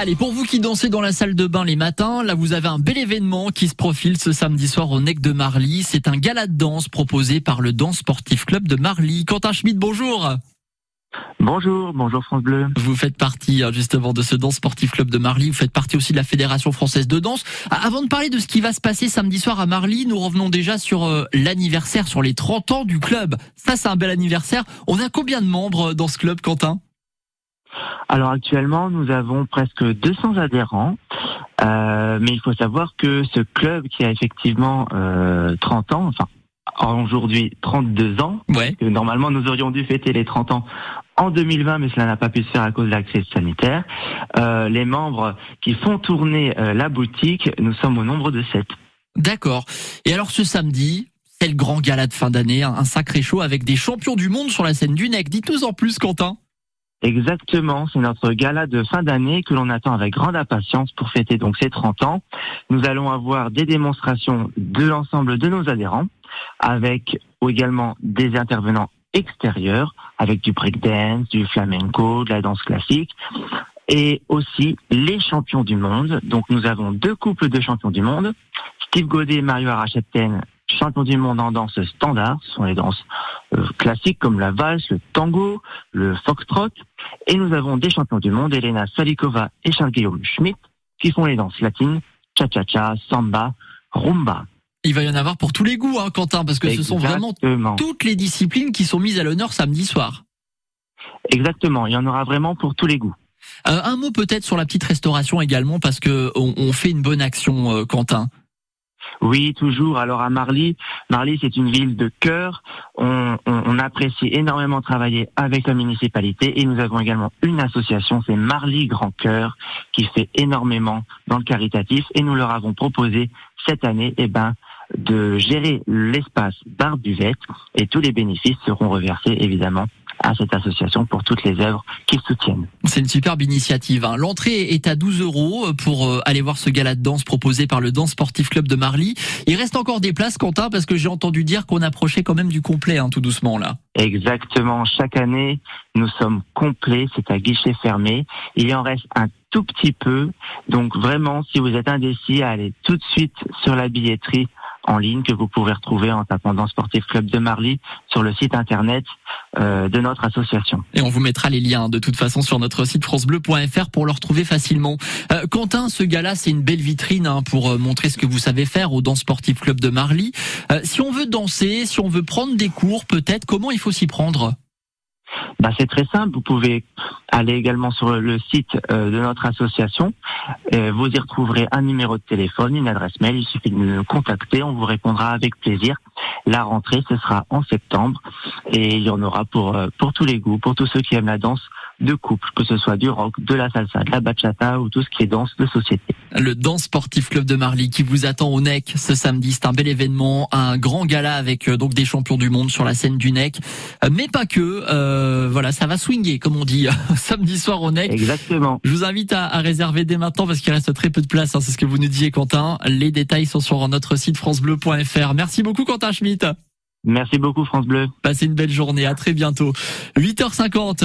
Allez, pour vous qui dansez dans la salle de bain les matins, là vous avez un bel événement qui se profile ce samedi soir au Nec de Marly. C'est un gala de danse proposé par le Danse Sportif Club de Marly. Quentin Schmidt, bonjour. Bonjour, bonjour France Bleu. Vous faites partie hein, justement de ce Danse Sportif Club de Marly, vous faites partie aussi de la Fédération Française de Danse. Avant de parler de ce qui va se passer samedi soir à Marly, nous revenons déjà sur euh, l'anniversaire, sur les 30 ans du club. Ça c'est un bel anniversaire. On a combien de membres dans ce club, Quentin? Alors actuellement, nous avons presque 200 adhérents, euh, mais il faut savoir que ce club qui a effectivement euh, 30 ans, enfin aujourd'hui 32 ans, Ouais. que normalement nous aurions dû fêter les 30 ans en 2020, mais cela n'a pas pu se faire à cause de la crise sanitaire. Euh, les membres qui font tourner euh, la boutique, nous sommes au nombre de 7. D'accord. Et alors ce samedi, c'est le grand gala de fin d'année, un un sacré show avec des champions du monde sur la scène du NEC. Dites-nous en plus, Quentin. Exactement, c'est notre gala de fin d'année que l'on attend avec grande impatience pour fêter donc ces 30 ans. Nous allons avoir des démonstrations de l'ensemble de nos adhérents, avec également des intervenants extérieurs, avec du breakdance, du flamenco, de la danse classique, et aussi les champions du monde. Donc nous avons deux couples de champions du monde, Steve Godet et Mario Arachepten, champions du monde en danse standard, ce sont les danses euh, classiques comme la valse, le tango, le foxtrot, et nous avons des champions du monde, Elena Salikova et Charles-Guillaume Schmidt, qui font les danses latines, cha-cha-cha, samba, rumba. Il va y en avoir pour tous les goûts, hein, Quentin, parce que ce sont vraiment toutes les disciplines qui sont mises à l'honneur samedi soir. Exactement, il y en aura vraiment pour tous les goûts. Euh, un mot peut-être sur la petite restauration également, parce que on, on fait une bonne action, euh, Quentin. Oui, toujours. Alors à Marly, Marly c'est une ville de cœur. On, apprécie énormément travailler avec la municipalité et nous avons également une association, c'est Marly Grand Cœur, qui fait énormément dans le caritatif et nous leur avons proposé cette année, eh ben, de gérer l'espace bar buvette et tous les bénéfices seront reversés évidemment à cette association pour toutes les œuvres qu'ils soutiennent. C'est une superbe initiative. hein. L'entrée est à 12 euros pour euh, aller voir ce gala de danse proposé par le Danse Sportif Club de Marly. Il reste encore des places, Quentin, parce que j'ai entendu dire qu'on approchait quand même du complet, hein, tout doucement là. Exactement. Chaque année, nous sommes complets. C'est à guichet fermé. Il en reste un tout petit peu. Donc vraiment, si vous êtes indécis, allez tout de suite sur la billetterie en ligne que vous pouvez retrouver en tapant dans Sportif Club de Marly sur le site internet euh, de notre association. Et on vous mettra les liens de toute façon sur notre site francebleu.fr pour le retrouver facilement. Euh, Quentin, ce gala, c'est une belle vitrine hein, pour euh, montrer ce que vous savez faire au Danse Sportif Club de Marly. Euh, si on veut danser, si on veut prendre des cours, peut-être, comment il faut s'y prendre? Bah, c'est très simple. Vous pouvez aller également sur le site euh, de notre association. Euh, vous y retrouverez un numéro de téléphone, une adresse mail. Il suffit de nous contacter. On vous répondra avec plaisir. La rentrée, ce sera en septembre et il y en aura pour euh, pour tous les goûts, pour tous ceux qui aiment la danse de couple, que ce soit du rock, de la salsa, de la bachata ou tout ce qui est danse de société. Le Danse Sportif Club de Marly qui vous attend au NEC ce samedi. C'est un bel événement, un grand gala avec donc des champions du monde sur la scène du NEC. Mais pas que. euh, voilà, ça va swinguer, comme on dit, samedi soir au NEC. Exactement. Je vous invite à, à réserver dès maintenant parce qu'il reste très peu de place. hein, c'est ce que vous nous disiez, Quentin. Les détails sont sur notre site francebleu.fr. Merci beaucoup, Quentin Schmitt. Merci beaucoup France Bleu. Passez une belle journée. À très bientôt. 8h50.